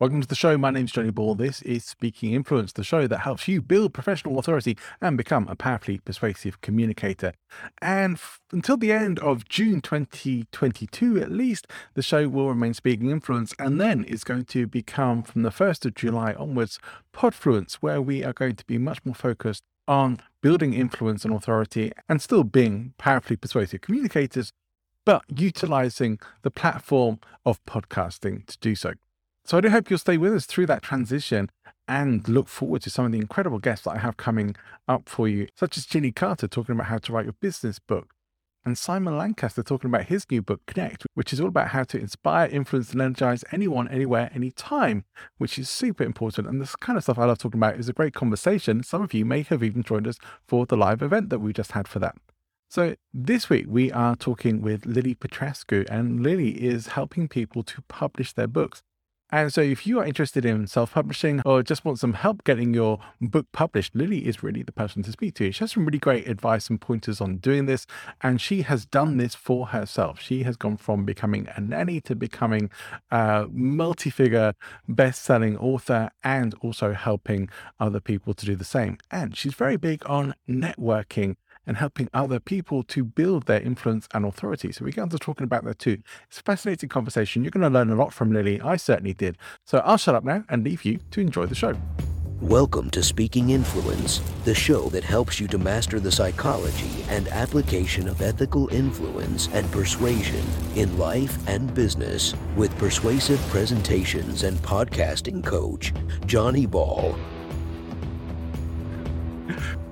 Welcome to the show. My name is Johnny Ball. This is Speaking Influence, the show that helps you build professional authority and become a powerfully persuasive communicator. And f- until the end of June 2022, at least, the show will remain Speaking Influence. And then it's going to become, from the 1st of July onwards, Podfluence, where we are going to be much more focused on building influence and authority and still being powerfully persuasive communicators, but utilizing the platform of podcasting to do so. So I do hope you'll stay with us through that transition and look forward to some of the incredible guests that I have coming up for you, such as Ginny Carter talking about how to write your business book, and Simon Lancaster talking about his new book, Connect, which is all about how to inspire, influence, and energize anyone, anywhere, anytime, which is super important. And this kind of stuff I love talking about is a great conversation. Some of you may have even joined us for the live event that we just had for that. So this week we are talking with Lily Petrescu, and Lily is helping people to publish their books. And so, if you are interested in self publishing or just want some help getting your book published, Lily is really the person to speak to. She has some really great advice and pointers on doing this. And she has done this for herself. She has gone from becoming a nanny to becoming a multi figure best selling author and also helping other people to do the same. And she's very big on networking and helping other people to build their influence and authority. So we get on to talking about that too. It's a fascinating conversation. You're going to learn a lot from Lily. I certainly did. So I'll shut up now and leave you to enjoy the show. Welcome to Speaking Influence, the show that helps you to master the psychology and application of ethical influence and persuasion in life and business with persuasive presentations and podcasting coach, Johnny Ball.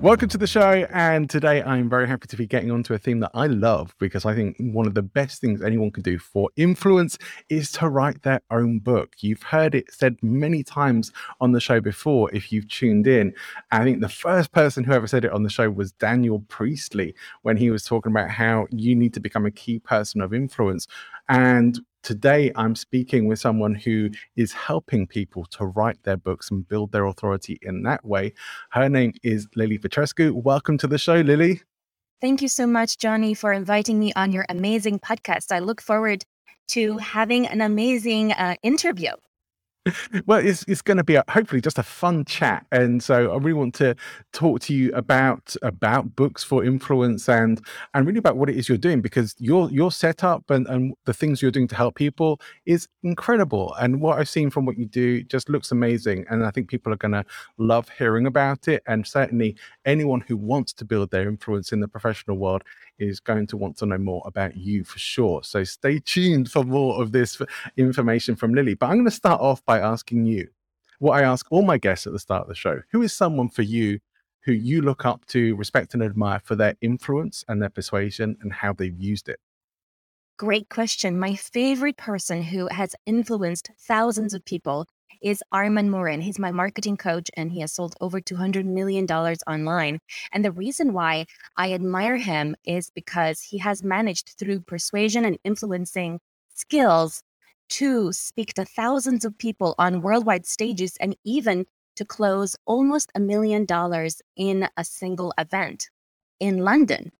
Welcome to the show. And today I'm very happy to be getting onto a theme that I love because I think one of the best things anyone can do for influence is to write their own book. You've heard it said many times on the show before if you've tuned in. I think the first person who ever said it on the show was Daniel Priestley when he was talking about how you need to become a key person of influence. And Today, I'm speaking with someone who is helping people to write their books and build their authority in that way. Her name is Lily Petrescu. Welcome to the show, Lily. Thank you so much, Johnny, for inviting me on your amazing podcast. I look forward to having an amazing uh, interview well, it's it's going to be a, hopefully just a fun chat, and so I really want to talk to you about about books for influence and and really about what it is you're doing because your your setup and and the things you're doing to help people is incredible, and what I've seen from what you do just looks amazing, and I think people are going to love hearing about it, and certainly anyone who wants to build their influence in the professional world is going to want to know more about you for sure. So stay tuned for more of this information from Lily. But I'm going to start off by asking you what I ask all my guests at the start of the show Who is someone for you who you look up to, respect, and admire for their influence and their persuasion and how they've used it? Great question. My favorite person who has influenced thousands of people is Armand Morin. He's my marketing coach and he has sold over $200 million online. And the reason why I admire him is because he has managed through persuasion and influencing skills to speak to thousands of people on worldwide stages and even to close almost a million dollars in a single event in London.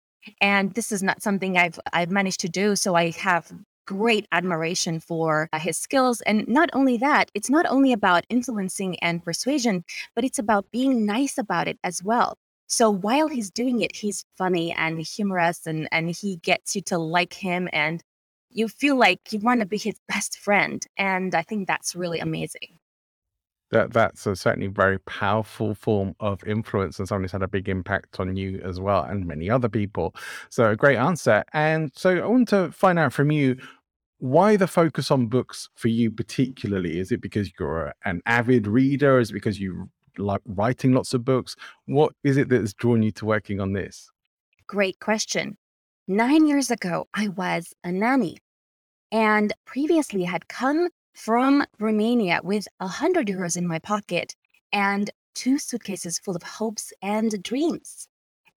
And this is not something I've I've managed to do. So I have great admiration for uh, his skills. And not only that, it's not only about influencing and persuasion, but it's about being nice about it as well. So while he's doing it, he's funny and humorous and, and he gets you to like him and you feel like you want to be his best friend. And I think that's really amazing. that that's a certainly very powerful form of influence and that's had a big impact on you as well and many other people. So a great answer and so i want to find out from you why the focus on books for you particularly? Is it because you're an avid reader? Is it because you like writing lots of books? What is it that's drawn you to working on this? Great question nine years ago i was a nanny and previously had come from Romania with a hundred euros in my pocket and two suitcases full of hopes and dreams,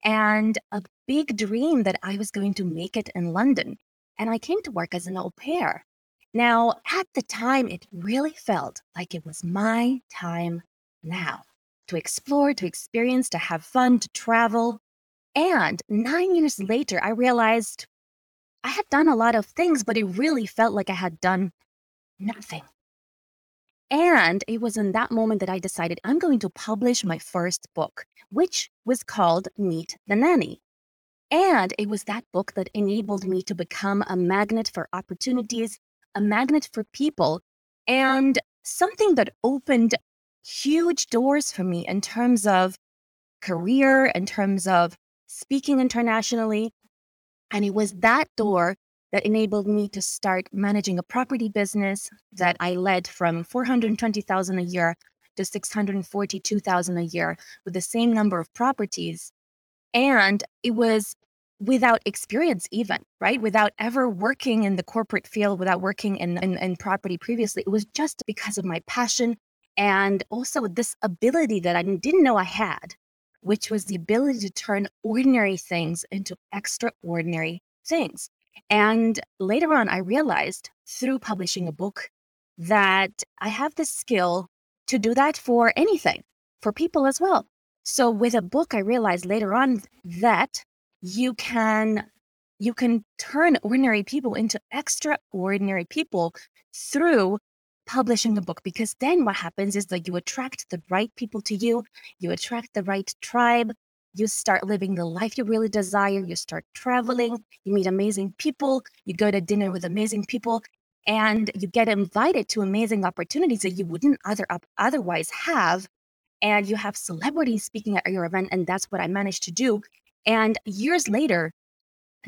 and a big dream that I was going to make it in London. And I came to work as an au pair. Now, at the time, it really felt like it was my time now to explore, to experience, to have fun, to travel. And nine years later, I realized I had done a lot of things, but it really felt like I had done nothing. And it was in that moment that I decided I'm going to publish my first book, which was called Meet the Nanny. And it was that book that enabled me to become a magnet for opportunities, a magnet for people, and something that opened huge doors for me in terms of career, in terms of speaking internationally. And it was that door that enabled me to start managing a property business that I led from 420,000 a year to 642,000 a year with the same number of properties. And it was without experience even right without ever working in the corporate field without working in, in, in property previously it was just because of my passion and also this ability that i didn't know i had which was the ability to turn ordinary things into extraordinary things and later on, I realized through publishing a book that I have the skill to do that for anything, for people as well. So with a book, I realized later on that you can you can turn ordinary people into extraordinary people through publishing a book because then what happens is that you attract the right people to you you attract the right tribe you start living the life you really desire. You start traveling, you meet amazing people, you go to dinner with amazing people, and you get invited to amazing opportunities that you wouldn't other, up otherwise have. And you have celebrities speaking at your event, and that's what I managed to do. And years later,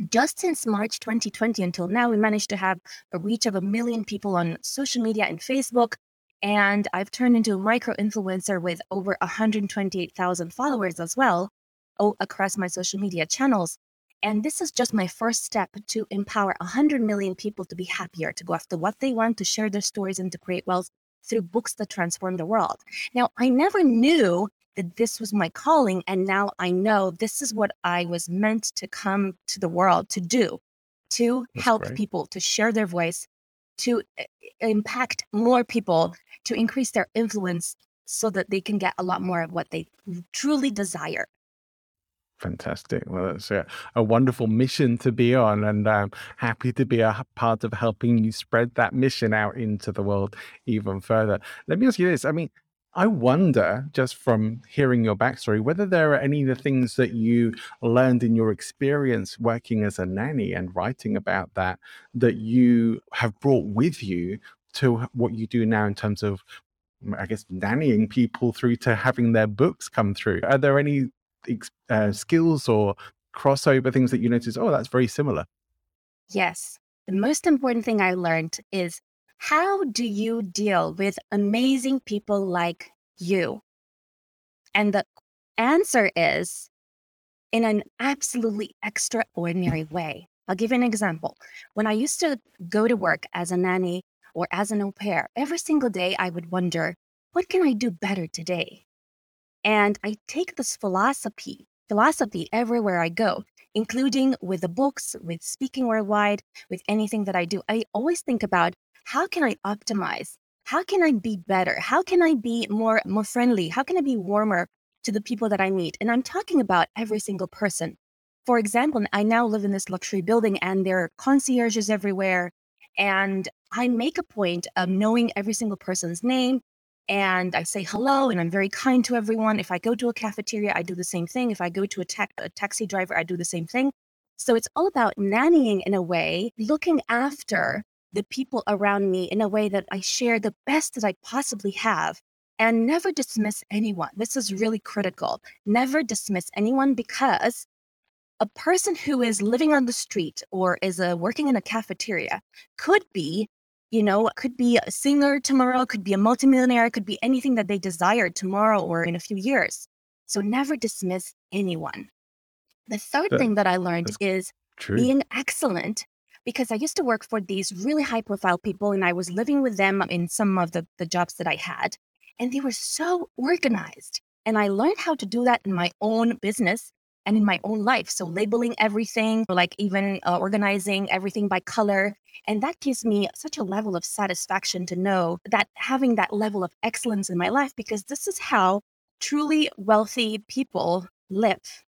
just since March 2020 until now, we managed to have a reach of a million people on social media and Facebook. And I've turned into a micro influencer with over 128,000 followers as well across my social media channels. And this is just my first step to empower 100 million people to be happier, to go after what they want, to share their stories, and to create wealth through books that transform the world. Now, I never knew that this was my calling. And now I know this is what I was meant to come to the world to do to That's help great. people, to share their voice, to eh, impact more people, to increase their influence so that they can get a lot more of what they truly desire. Fantastic. Well, that's a, a, wonderful mission to be on, and I'm happy to be a part of helping you spread that mission out into the world even further. Let me ask you this. I mean, I wonder, just from hearing your backstory, whether there are any of the things that you learned in your experience working as a nanny and writing about that that you have brought with you to what you do now in terms of I guess nannying people through to having their books come through. Are there any uh, skills or crossover things that you notice? Oh, that's very similar. Yes. The most important thing I learned is how do you deal with amazing people like you? And the answer is in an absolutely extraordinary way. I'll give you an example. When I used to go to work as a nanny or as an au pair, every single day I would wonder, what can I do better today? And I take this philosophy, philosophy everywhere I go, including with the books, with speaking worldwide, with anything that I do. I always think about how can I optimize? How can I be better? How can I be more more friendly? How can I be warmer to the people that I meet? And I'm talking about every single person. For example, I now live in this luxury building and there are concierges everywhere. And I make a point of knowing every single person's name, and I say hello and I'm very kind to everyone. If I go to a cafeteria, I do the same thing. If I go to a, ta- a taxi driver, I do the same thing. So it's all about nannying in a way, looking after the people around me in a way that I share the best that I possibly have. And never dismiss anyone. This is really critical. Never dismiss anyone because a person who is living on the street or is uh, working in a cafeteria could be you know could be a singer tomorrow could be a multimillionaire could be anything that they desire tomorrow or in a few years so never dismiss anyone the third that, thing that i learned is true. being excellent because i used to work for these really high profile people and i was living with them in some of the, the jobs that i had and they were so organized and i learned how to do that in my own business and in my own life. So labeling everything, or like even uh, organizing everything by color. And that gives me such a level of satisfaction to know that having that level of excellence in my life, because this is how truly wealthy people live.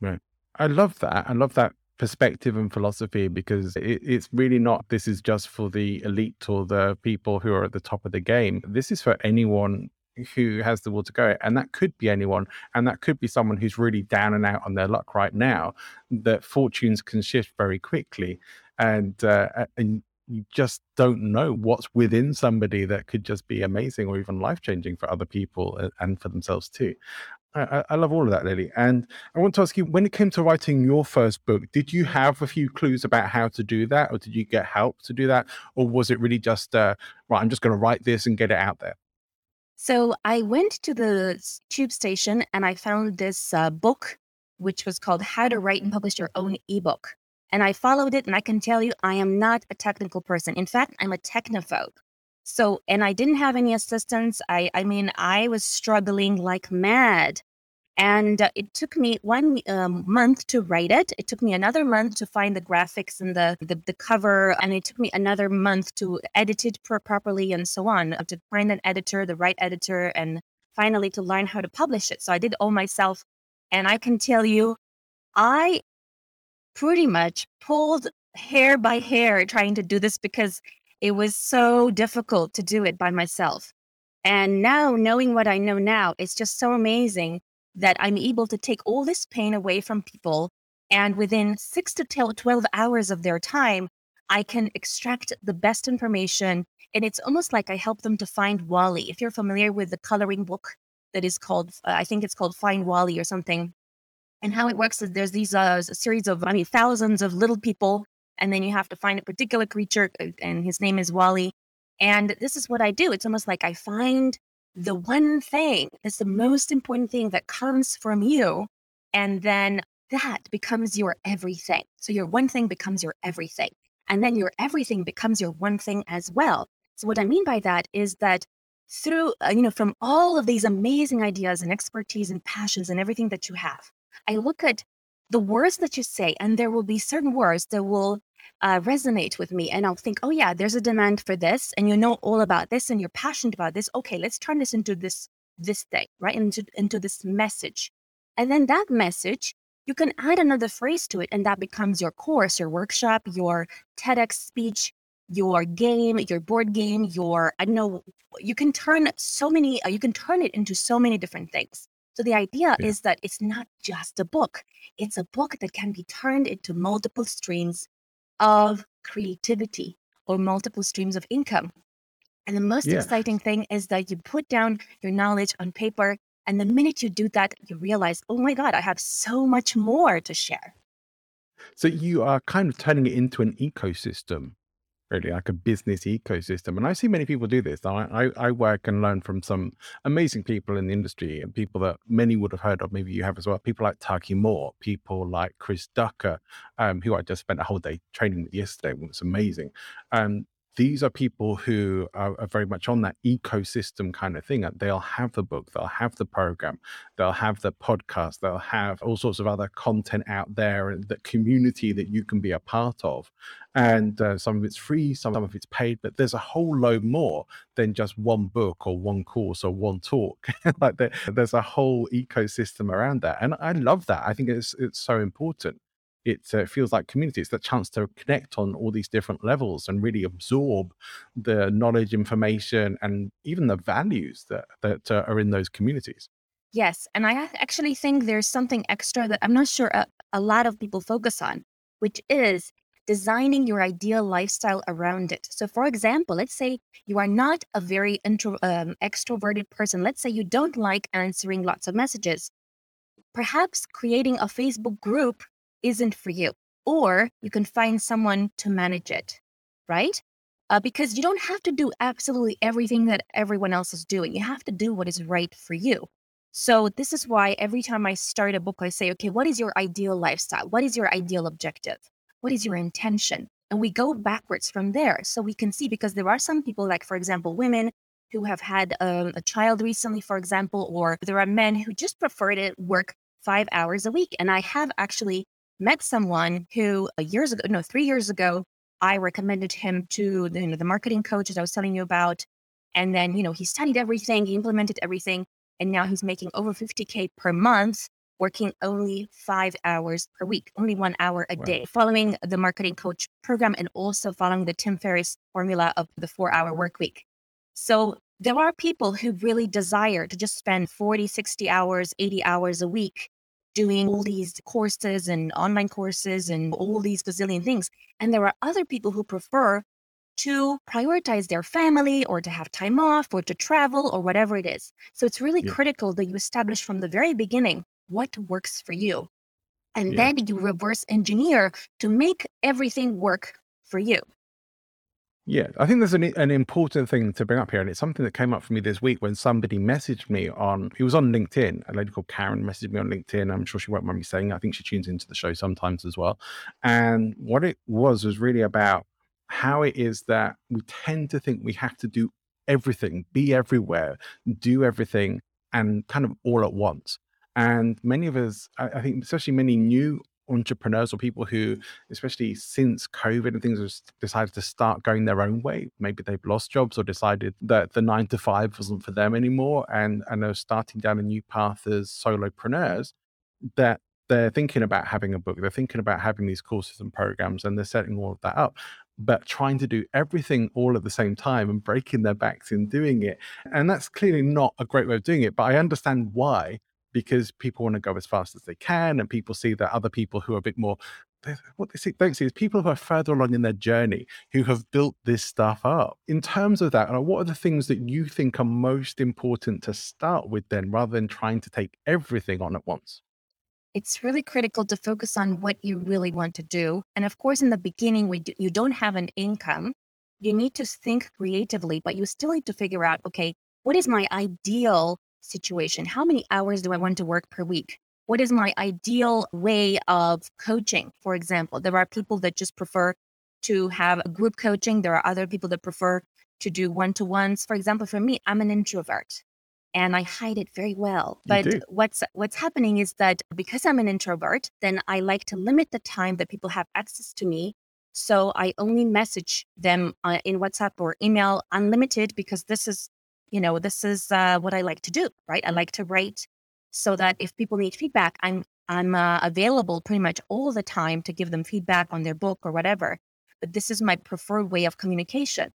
Right. I love that. I love that perspective and philosophy because it, it's really not this is just for the elite or the people who are at the top of the game. This is for anyone who has the will to go. And that could be anyone. And that could be someone who's really down and out on their luck right now, that fortunes can shift very quickly. And, uh, and you just don't know what's within somebody that could just be amazing or even life changing for other people uh, and for themselves too. I, I, love all of that, Lily. And I want to ask you when it came to writing your first book, did you have a few clues about how to do that, or did you get help to do that? Or was it really just, uh, right, I'm just going to write this and get it out there? So I went to the tube station and I found this uh, book, which was called How to Write and Publish Your Own Ebook. And I followed it, and I can tell you, I am not a technical person. In fact, I'm a technophobe. So, and I didn't have any assistance. I, I mean, I was struggling like mad and uh, it took me one um, month to write it. It took me another month to find the graphics and the, the, the cover. And it took me another month to edit it pro- properly and so on, uh, to find an editor, the right editor, and finally to learn how to publish it. So I did all myself. And I can tell you, I pretty much pulled hair by hair trying to do this because it was so difficult to do it by myself. And now, knowing what I know now, it's just so amazing that I'm able to take all this pain away from people. And within six to 12 hours of their time, I can extract the best information. And it's almost like I help them to find Wally. If you're familiar with the coloring book that is called, uh, I think it's called Find Wally or something. And how it works is there's these uh, series of, I mean, thousands of little people. And then you have to find a particular creature, uh, and his name is Wally. And this is what I do. It's almost like I find the one thing is the most important thing that comes from you. And then that becomes your everything. So your one thing becomes your everything. And then your everything becomes your one thing as well. So what I mean by that is that through, uh, you know, from all of these amazing ideas and expertise and passions and everything that you have, I look at the words that you say, and there will be certain words that will uh, resonate with me and I'll think, oh yeah, there's a demand for this, and you know all about this, and you're passionate about this. Okay, let's turn this into this this thing, right? Into into this message, and then that message you can add another phrase to it, and that becomes your course, your workshop, your TEDx speech, your game, your board game, your I don't know. You can turn so many. Uh, you can turn it into so many different things. So the idea yeah. is that it's not just a book; it's a book that can be turned into multiple streams of creativity or multiple streams of income. And the most yeah. exciting thing is that you put down your knowledge on paper. And the minute you do that, you realize, oh my God, I have so much more to share. So you are kind of turning it into an ecosystem really like a business ecosystem. And I see many people do this. I, I, I, work and learn from some amazing people in the industry and people that many would have heard of. Maybe you have as well. People like Taki Moore, people like Chris Ducker, um, who I just spent a whole day training with yesterday. It was amazing. Um, these are people who are, are, very much on that ecosystem kind of thing. They'll have the book, they'll have the program, they'll have the podcast, they'll have all sorts of other content out there, the community that you can be a part of. And uh, some of it's free, some of it's paid, but there's a whole load more than just one book or one course or one talk. like there, there's a whole ecosystem around that, and I love that. I think it's it's so important it uh, feels like community. It's the chance to connect on all these different levels and really absorb the knowledge, information, and even the values that that uh, are in those communities. Yes, and I actually think there's something extra that I'm not sure a, a lot of people focus on, which is designing your ideal lifestyle around it. So, for example, let's say you are not a very intro, um, extroverted person. Let's say you don't like answering lots of messages. Perhaps creating a Facebook group isn't for you, or you can find someone to manage it, right? Uh, because you don't have to do absolutely everything that everyone else is doing. You have to do what is right for you. So, this is why every time I start a book, I say, okay, what is your ideal lifestyle? What is your ideal objective? What is your intention? And we go backwards from there. So we can see because there are some people, like, for example, women who have had um, a child recently, for example, or there are men who just prefer to work five hours a week. And I have actually met someone who uh, years ago, no, three years ago, I recommended him to the, you know, the marketing coach that I was telling you about. And then, you know, he studied everything, he implemented everything, and now he's making over 50K per month working only five hours per week, only one hour a wow. day, following the marketing coach program and also following the Tim Ferriss formula of the four hour work week. So there are people who really desire to just spend 40, 60 hours, 80 hours a week doing all these courses and online courses and all these gazillion things. And there are other people who prefer to prioritize their family or to have time off or to travel or whatever it is. So it's really yeah. critical that you establish from the very beginning what works for you. And yeah. then you reverse engineer to make everything work for you. Yeah, I think there's an, an important thing to bring up here, and it's something that came up for me this week when somebody messaged me on. He was on LinkedIn. A lady called Karen messaged me on LinkedIn. I'm sure she won't mind me saying. I think she tunes into the show sometimes as well. And what it was was really about how it is that we tend to think we have to do everything, be everywhere, do everything, and kind of all at once. And many of us, I, I think, especially many new entrepreneurs or people who, especially since COVID and things, have decided to start going their own way. Maybe they've lost jobs or decided that the nine to five wasn't for them anymore, and and are starting down a new path as solopreneurs. That they're thinking about having a book, they're thinking about having these courses and programs, and they're setting all of that up. But trying to do everything all at the same time and breaking their backs in doing it. And that's clearly not a great way of doing it. But I understand why because people want to go as fast as they can and people see that other people who are a bit more what they see, don't see is people who are further along in their journey who have built this stuff up. In terms of that, uh, what are the things that you think are most important to start with then, rather than trying to take everything on at once? It's really critical to focus on what you really want to do. And of course, in the beginning, when you don't have an income, you need to think creatively, but you still need to figure out okay, what is my ideal situation? How many hours do I want to work per week? What is my ideal way of coaching? For example, there are people that just prefer to have a group coaching. There are other people that prefer to do one to ones. For example, for me, I'm an introvert and I hide it very well. But what's what's happening is that because I'm an introvert, then I like to limit the time that people have access to me. So I only message them uh, in WhatsApp or email unlimited because this is you know, this is uh, what I like to do, right? I like to write so that if people need feedback, I'm I'm uh, available pretty much all the time to give them feedback on their book or whatever. But this is my preferred way of communication.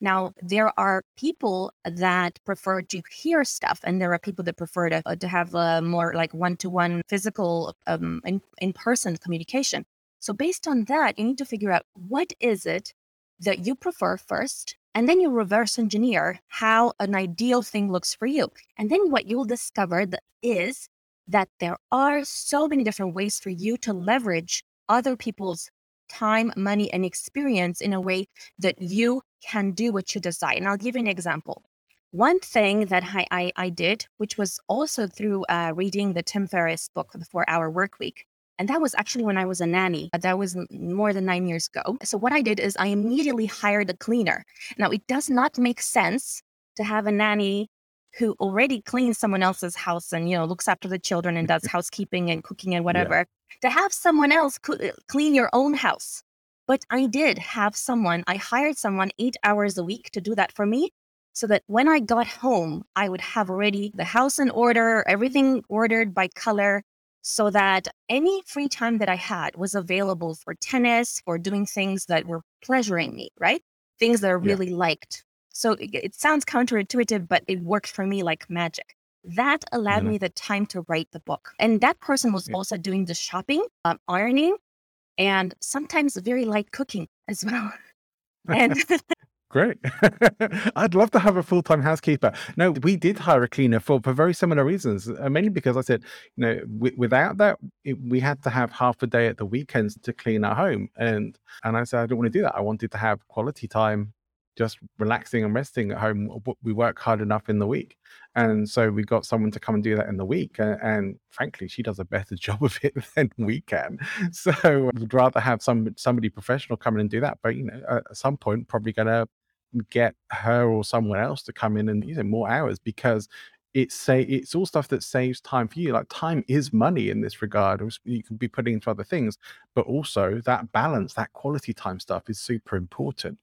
Now, there are people that prefer to hear stuff, and there are people that prefer to, uh, to have a more like one to one physical, um, in person communication. So, based on that, you need to figure out what is it that you prefer first, and then you reverse engineer how an ideal thing looks for you. And then what you'll discover is that there are so many different ways for you to leverage other people's time, money, and experience in a way that you can do what you desire. And I'll give you an example. One thing that I, I, I did, which was also through uh, reading the Tim Ferriss book, The Four Hour Work Week, and that was actually when I was a nanny. That was more than nine years ago. So what I did is I immediately hired a cleaner. Now, it does not make sense to have a nanny who already cleans someone else's house and you know looks after the children and does housekeeping and cooking and whatever yeah. to have someone else uh, clean your own house but i did have someone i hired someone eight hours a week to do that for me so that when i got home i would have already the house in order everything ordered by color so that any free time that I had was available for tennis, for doing things that were pleasuring me, right? Things that I really yeah. liked. So it, it, sounds counterintuitive, but it worked for me like magic. That allowed mm-hmm. me the time to write the book. And that person was yeah. also doing the shopping, um, ironing, and sometimes very light cooking as well. And Great. I'd love to have a full time housekeeper. No, we did hire a cleaner for, for very similar reasons, uh, mainly because I said, you know, w- without that, it, we had to have half a day at the weekends to clean our home. And, and I said, I don't want to do that. I wanted to have quality time just relaxing and resting at home. We work hard enough in the week. And so we got someone to come and do that in the week. And, and frankly, she does a better job of it than we can. So we'd rather have some somebody professional come in and do that. But, you know, at some point, probably going to get her or someone else to come in and you know more hours because it's say it's all stuff that saves time for you like time is money in this regard you can be putting into other things but also that balance that quality time stuff is super important.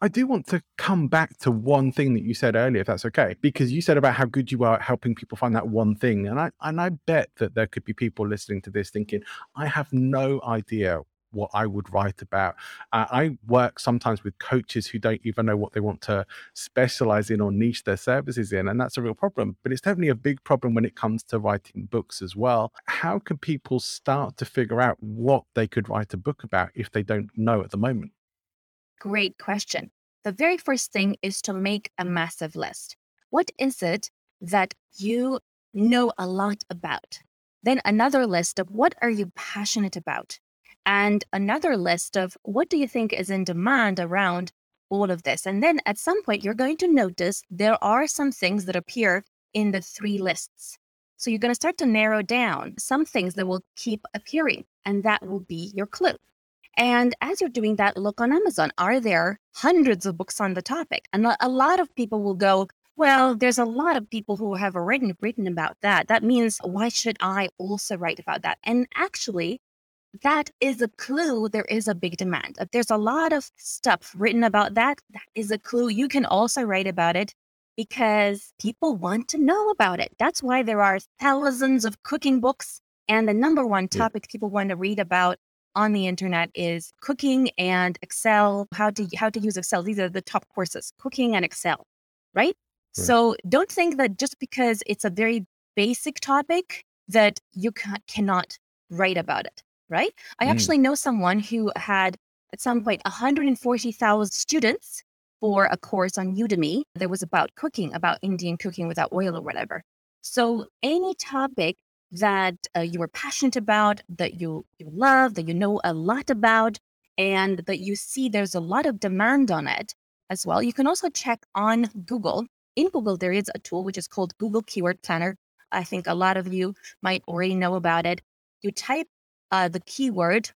I do want to come back to one thing that you said earlier, if that's okay, because you said about how good you are at helping people find that one thing, and I and I bet that there could be people listening to this thinking, I have no idea what I would write about. Uh, I work sometimes with coaches who don't even know what they want to specialize in or niche their services in, and that's a real problem. But it's definitely a big problem when it comes to writing books as well. How can people start to figure out what they could write a book about if they don't know at the moment? Great question. The very first thing is to make a massive list. What is it that you know a lot about? Then another list of what are you passionate about? And another list of what do you think is in demand around all of this? And then at some point, you're going to notice there are some things that appear in the three lists. So you're going to start to narrow down some things that will keep appearing, and that will be your clue. And as you're doing that, look on Amazon. Are there hundreds of books on the topic? And a lot of people will go, well, there's a lot of people who have already written about that. That means, why should I also write about that? And actually, that is a clue there is a big demand. If there's a lot of stuff written about that, that is a clue. You can also write about it because people want to know about it. That's why there are thousands of cooking books. And the number one topic yeah. people want to read about on the internet is cooking and Excel, how to how to use Excel. These are the top courses, cooking and Excel, right? right? So don't think that just because it's a very basic topic that you ca- cannot write about it, right? I mm. actually know someone who had at some point 140,000 students for a course on Udemy that was about cooking, about Indian cooking without oil or whatever. So any topic that uh, you are passionate about, that you, you love, that you know a lot about, and that you see there's a lot of demand on it as well. You can also check on Google. In Google, there is a tool which is called Google Keyword Planner. I think a lot of you might already know about it. You type uh, the keyword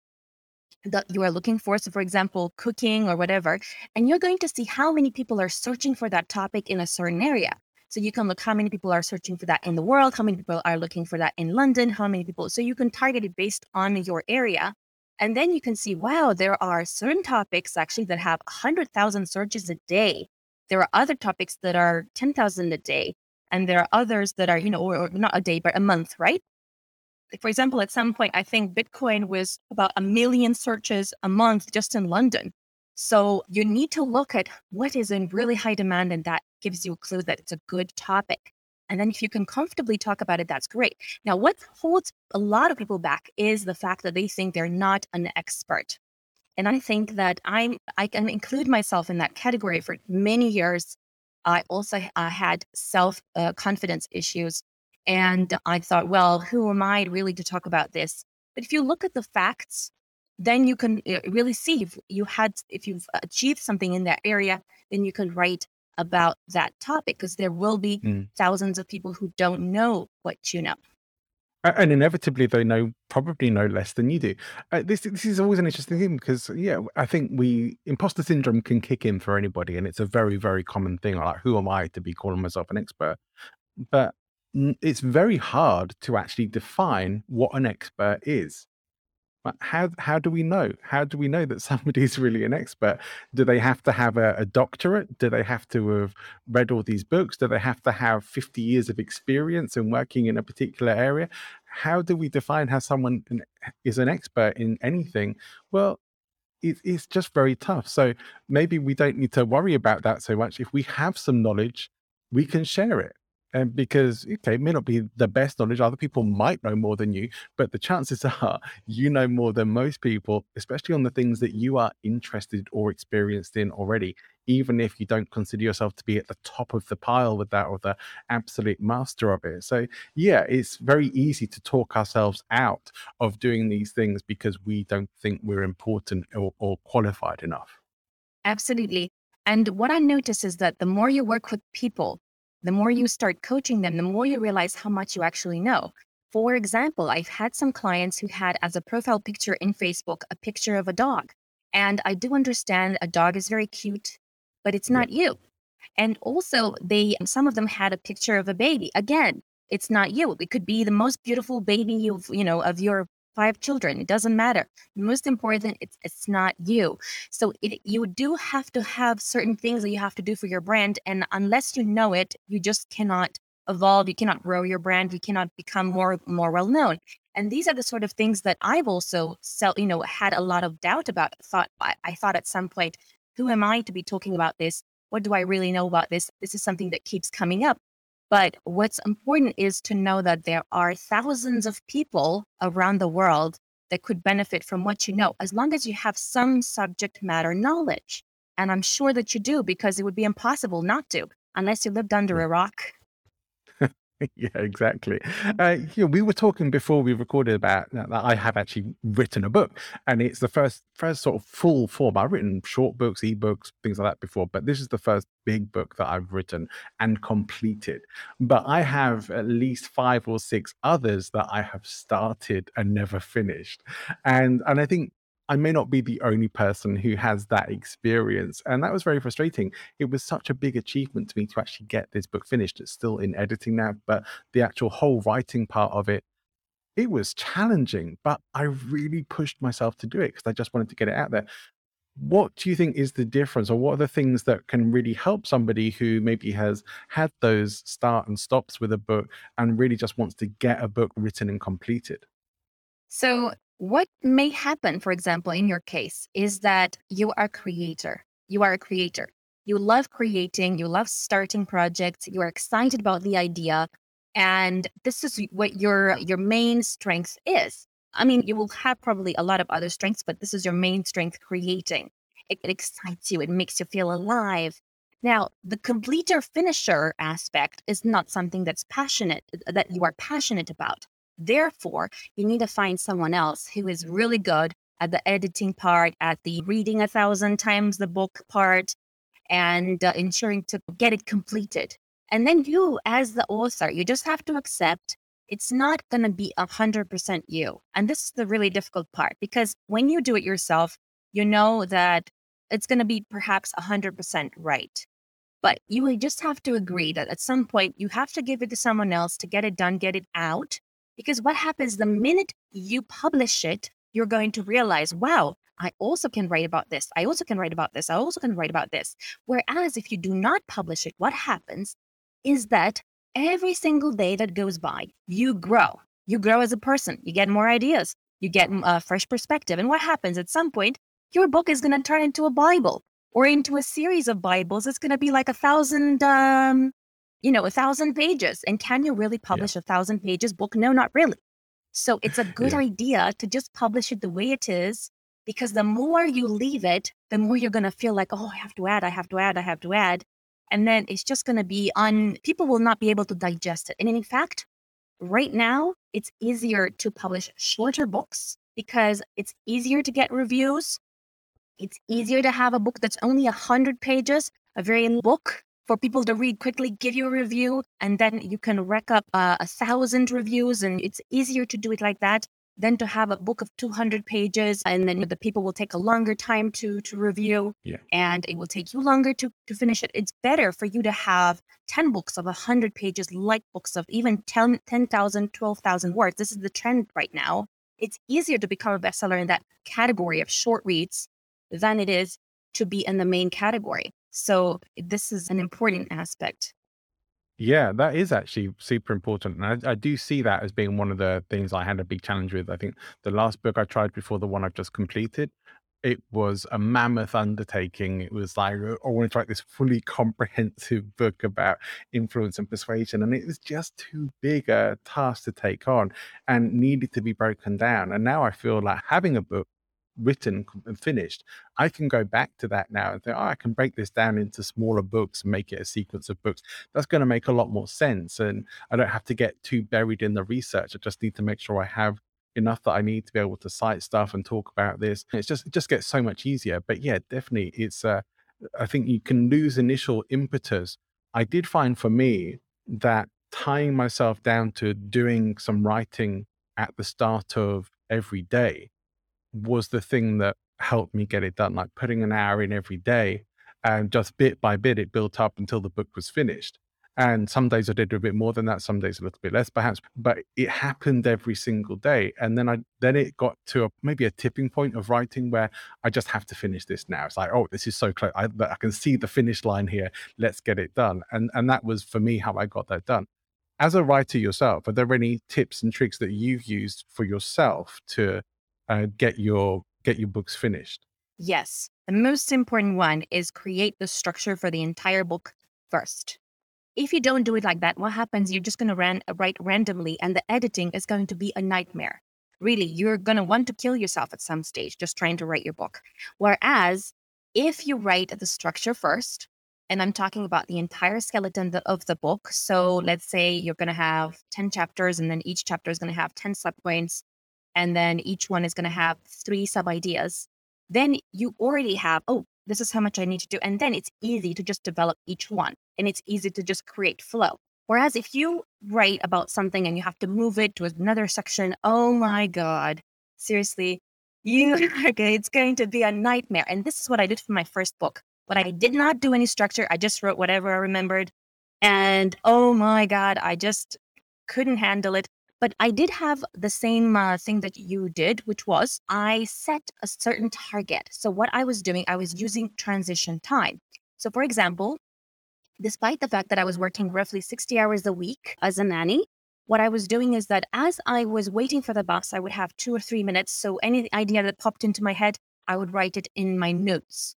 that you are looking for. So, for example, cooking or whatever, and you're going to see how many people are searching for that topic in a certain area. So you can look how many people are searching for that in the world, how many people are looking for that in London, how many people. So you can target it based on your area. And then you can see, wow, there are certain topics actually that have 100,000 searches a day. There are other topics that are 10,000 a day. And there are others that are, you know, or, or not a day, but a month, right? For example, at some point, I think Bitcoin was about a million searches a month just in London. So you need to look at what is in really high demand, and that gives you a clue that it's a good topic. And then if you can comfortably talk about it, that's great. Now, what holds a lot of people back is the fact that they think they're not an expert. And I think that I'm I can include myself in that category for many years. I also had self uh, confidence issues. And I thought, well, who am I really to talk about this? But if you look at the facts, then you can uh, really see if you had if you've achieved something in that area then you can write about that topic because there will be mm. thousands of people who don't know what you know and inevitably they know probably know less than you do uh, this this is always an interesting thing because yeah i think we imposter syndrome can kick in for anybody and it's a very very common thing like who am i to be calling myself an expert but it's very hard to actually define what an expert is But how how do we know? How do we know that somebody is really an expert? Do they have to have a, a, doctorate? Do they have to have read all these books? Do they have to have 50 years of experience in working in a particular area? How do we define how someone is an expert in anything? Well, it, it's just very tough. So maybe we don't need to worry about that so much. If we have some knowledge, we can share it And because, okay, it may not be the best knowledge, other people might know more than you, but the chances are you know more than most people, especially on the things that you are interested or experienced in already, even if you don't consider yourself to be at the top of the pile with that or the absolute master of it. So, yeah, it's very easy to talk ourselves out of doing these things because we don't think we're important or, or qualified enough. Absolutely. And what I notice is that the more you work with people, the more you start coaching them, the more you realize how much you actually know. For example, I've had some clients who had as a profile picture in Facebook a picture of a dog. And I do understand a dog is very cute, but it's not yeah. you. And also, they some of them had a picture of a baby. Again, it's not you. It could be the most beautiful baby of you know of your five children. It doesn't matter. Most important, it's it's not you. So it, you do have to have certain things that you have to do for your brand, and unless you know it, you just cannot evolve. You cannot grow your brand. You cannot become more more well known. And these are the sort of things that I've also, sell, you know, had a lot of doubt about. Thought I, I thought at some point, who am I to be talking about this? What do I really know about this? This is something that keeps coming up. But what's important is to know that there are thousands of people around the world that could benefit from what you know, as long as you have some subject matter knowledge. And I'm sure that you do because it would be impossible not to, unless you lived under a rock. yeah, exactly. Uh, yeah, we were talking before we recorded about that I have actually written a book, and it's the first first sort of full form. I've written short books, ebooks, things like that before, but this is the first big book that I've written and completed. But I have at least five or six others that I have started and never finished, and and I think I may not be the only person who has that experience. And that was very frustrating. It was such a big achievement to me to actually get this book finished. It's still in editing now, but the actual whole writing part of it, it was challenging, but I really pushed myself to do it because I just wanted to get it out there. What do you think is the difference, or what are the things that can really help somebody who maybe has had those start and stops with a book and really just wants to get a book written and completed? So, what may happen, for example, in your case, is that you are a creator. You are a creator. You love creating, you love starting projects, you are excited about the idea. And this is what your your main strength is. I mean, you will have probably a lot of other strengths, but this is your main strength creating. It, it excites you, it makes you feel alive. Now, the completer finisher aspect is not something that's passionate, that you are passionate about. Therefore, you need to find someone else who is really good at the editing part, at the reading a thousand times the book part, and uh, ensuring to get it completed. And then you, as the author, you just have to accept it's not going to be 100% you. And this is the really difficult part because when you do it yourself, you know that it's going to be perhaps 100% right. But you just have to agree that at some point you have to give it to someone else to get it done, get it out. Because what happens the minute you publish it, you're going to realize, wow, I also can write about this. I also can write about this. I also can write about this. Whereas if you do not publish it, what happens is that every single day that goes by, you grow. You grow as a person. You get more ideas. You get a fresh perspective. And what happens at some point, your book is going to turn into a Bible or into a series of Bibles. It's going to be like a thousand um, you know, a thousand pages. And can you really publish yeah. a thousand pages book? No, not really. So it's a good yeah. idea to just publish it the way it is, because the more you leave it, the more you're going to feel like, oh, I have to add, I have to add, I have to add. And then it's just going to be on, people will not be able to digest it. And in fact, right now, it's easier to publish shorter books because it's easier to get reviews. It's easier to have a book that's only a 100 pages, a very book for people to read quickly, give you a review, and then you can rack up uh, a thousand reviews. And it's easier to do it like that than to have a book of 200 pages and then the people will take a longer time to to review yeah. and it will take you longer to, to finish it it's better for you to have 10 books of 100 pages light books of even 10 10,000 12,000 words this is the trend right now it's easier to become a bestseller in that category of short reads than it is to be in the main category so this is an important aspect. Yeah, that is actually super important. And I, I, do see that as being one of the things I had a big challenge with. I think the last book I tried before the one I've just completed, it was a mammoth undertaking. It was like, I wanted to write this fully comprehensive book about influence and persuasion. And it was just too big a task to take on and needed to be broken down. And now I feel like having a book written and finished, I can go back to that now and think, oh, I can break this down into smaller books, make it a sequence of books. That's going to make a lot more sense. And I don't have to get too buried in the research. I just need to make sure I have enough that I need to be able to cite stuff and talk about this. It's just it just gets so much easier. But yeah, definitely it's uh I think you can lose initial impetus. I did find for me that tying myself down to doing some writing at the start of every day was the thing that helped me get it done. Like putting an hour in every day and just bit by bit it built up until the book was finished. And some days I did a bit more than that, some days a little bit less, perhaps. But it happened every single day, and then I then it got to a, maybe a tipping point of writing where I just have to finish this now. It's like, oh, this is so close. I, I can see the finish line here. Let's get it done. And and that was for me how I got that done. As a writer yourself, are there any tips and tricks that you've used for yourself to uh, get your get your books finished? Yes, the most important one is create the structure for the entire book first if you don't do it like that, what happens? You're just going to ran, write randomly, and the editing is going to be a nightmare. Really, you're going to want to kill yourself at some stage just trying to write your book. Whereas if you write the structure first, and I'm talking about the entire skeleton of the book. So let's say you're going to have 10 chapters, and then each chapter is going to have 10 subpoints, and then each one is going to have three sub ideas. Then you already have, oh, this is how much I need to do. And then it's easy to just develop each one and it's easy to just create flow. Whereas if you write about something and you have to move it to another section, oh my God, seriously, you it's going to be a nightmare. And this is what I did for my first book. But I did not do any structure. I just wrote whatever I remembered. And oh my God, I just couldn't handle it. But I did have the same uh, thing that you did, which was I set a certain target. So, what I was doing, I was using transition time. So, for example, despite the fact that I was working roughly 60 hours a week as a nanny, what I was doing is that as I was waiting for the bus, I would have two or three minutes. So, any idea that popped into my head, I would write it in my notes.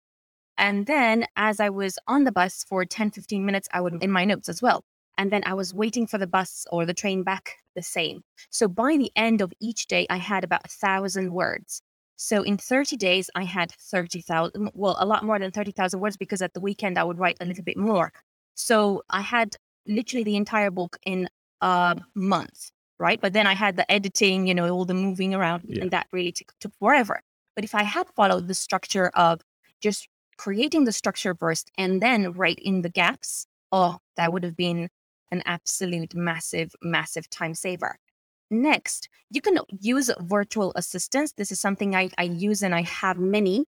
And then as I was on the bus for 10, 15 minutes, I would in my notes as well. And then I was waiting for the bus or the train back the same. So by the end of each day, I had about a thousand words. So in 30 days, I had 30,000, well, a lot more than 30,000 words because at the weekend I would write a little bit more. So I had literally the entire book in a month, right? But then I had the editing, you know, all the moving around, yeah. and that really took, took forever. But if I had followed the structure of just creating the structure first and then write in the gaps, oh, that would have been an absolute massive, massive time saver. Next, you can use virtual assistants. This is something I, I use and I have many,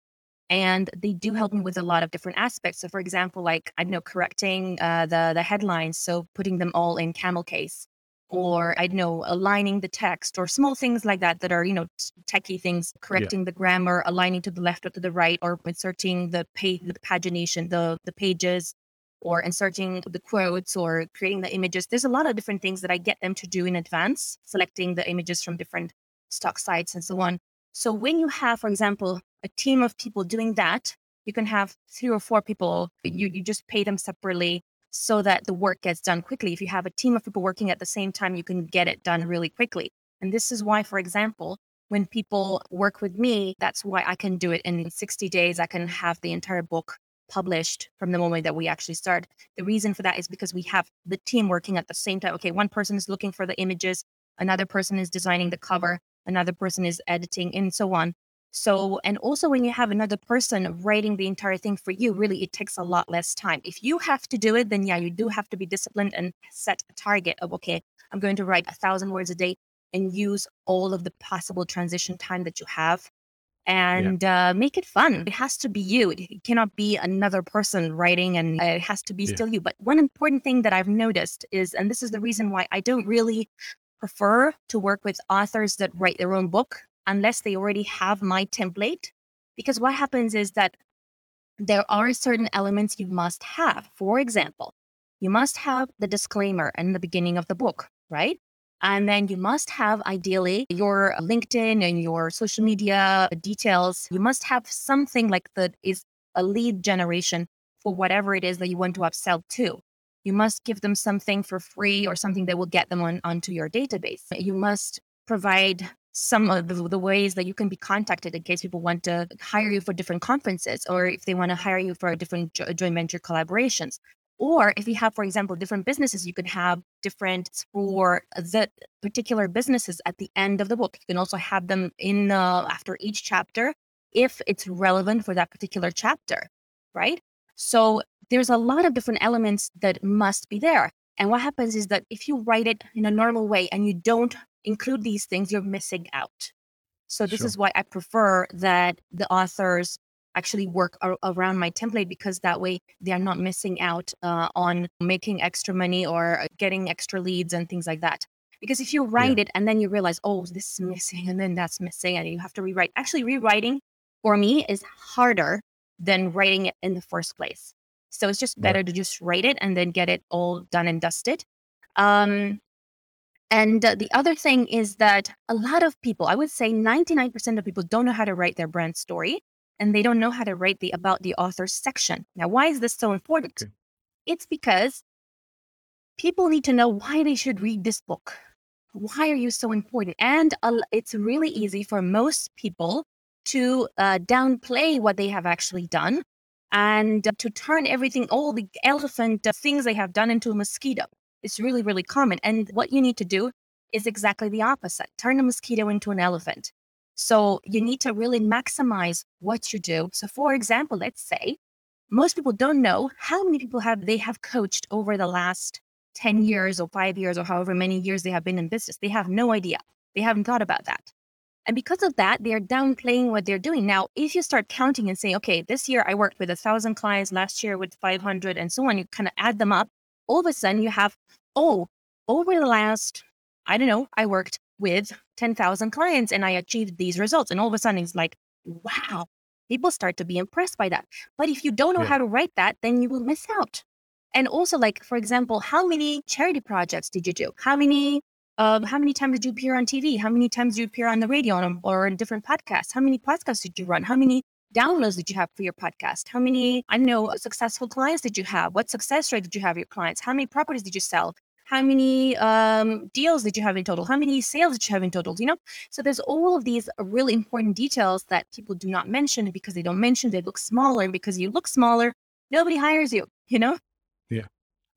and they do help me with a lot of different aspects. So, for example, like I know correcting uh, the the headlines, so putting them all in camel case, or I know aligning the text, or small things like that that are you know techie things, correcting yeah. the grammar, aligning to the left or to the right, or inserting the page, the pagination, the the pages, or inserting the quotes or creating the images. There's a lot of different things that I get them to do in advance, selecting the images from different stock sites and so on. So when you have, for example, a team of people doing that, you can have three or four people, you, you just pay them separately so that the work gets done quickly. If you have a team of people working at the same time, you can get it done really quickly. And this is why, for example, when people work with me, that's why I can do it in 60 days. I can have the entire book published from the moment that we actually start. The reason for that is because we have the team working at the same time. Okay, one person is looking for the images, another person is designing the cover, another person is editing, and so on. So, and also when you have another person writing the entire thing for you, really it takes a lot less time. If you have to do it, then yeah, you do have to be disciplined and set a target of, okay, I'm going to write a thousand words a day and use all of the possible transition time that you have and yeah. uh, make it fun. It has to be you. It cannot be another person writing, and uh, it has to be yeah. still you. But one important thing that I've noticed is, and this is the reason why I don't really prefer to work with authors that write their own book unless they already have my template. Because what happens is that there are certain elements you must have. For example, you must have the disclaimer in the beginning of the book, right? And then you must have ideally your LinkedIn and your social media details. You must have something like that is a lead generation for whatever it is that you want to upsell to. You must give them something for free or something that will get them on onto your database. You must provide some of the, the, ways that you can be contacted in case people want to hire you for different conferences or if they want to hire you for different jo- joint venture collaborations. Or if you have, for example, different businesses, you can have different for the particular businesses at the end of the book. You can also have them in after each chapter if it's relevant for that particular chapter, right? So there's a lot of different elements that must be there. And what happens is that if you write it in a normal way and you don't include these things, you're missing out. So this sure. is why I prefer that the authors actually work ar- around my template because that way they are not missing out uh, on making extra money or uh, getting extra leads and things like that. Because if you write yeah. it and then you realize, oh, this is missing and then that's missing, and you have to rewrite. Actually, rewriting for me is harder than writing it in the first place. So it's just better right. to just write it and then get it all done and dusted. Um, and uh, the other thing is that a lot of people, I would say 99% of people don't know how to write their brand story and they don't know how to write the about the author section. Now, why is this so important? Okay. It's because people need to know why they should read this book. Why are you so important? And uh, it's really easy for most people to uh, downplay what they have actually done and uh, to turn everything, all the elephant uh, things they have done into a mosquito. It's really, really common. And what you need to do is exactly the opposite turn a mosquito into an elephant. So you need to really maximize what you do. So, for example, let's say most people don't know how many people have they have coached over the last 10 years or five years or however many years they have been in business. They have no idea. They haven't thought about that. And because of that, they're downplaying what they're doing. Now, if you start counting and say, okay, this year I worked with a thousand clients, last year with 500 and so on, you kind of add them up. All of a sudden you have, oh, over the last, I don't know, I worked with 10,000 clients and I achieved these results. And all of a sudden it's like, wow, people start to be impressed by that. But if you don't know yeah. how to write that, then you will miss out. And also, like, for example, how many charity projects did you do? How many um, how many times did you appear on TV? How many times did you appear on the radio or, or in different podcasts? How many podcasts did you run? How many downloads did you have for your podcast? How many, I know, successful clients did you have? What success rate did you have your clients? How many properties did you sell? How many um, deals did you have in total? How many sales did you have in total? You know, so there's all of these really important details that people do not mention because they don't mention they look smaller. Because you look smaller, nobody hires you. You know. Yeah.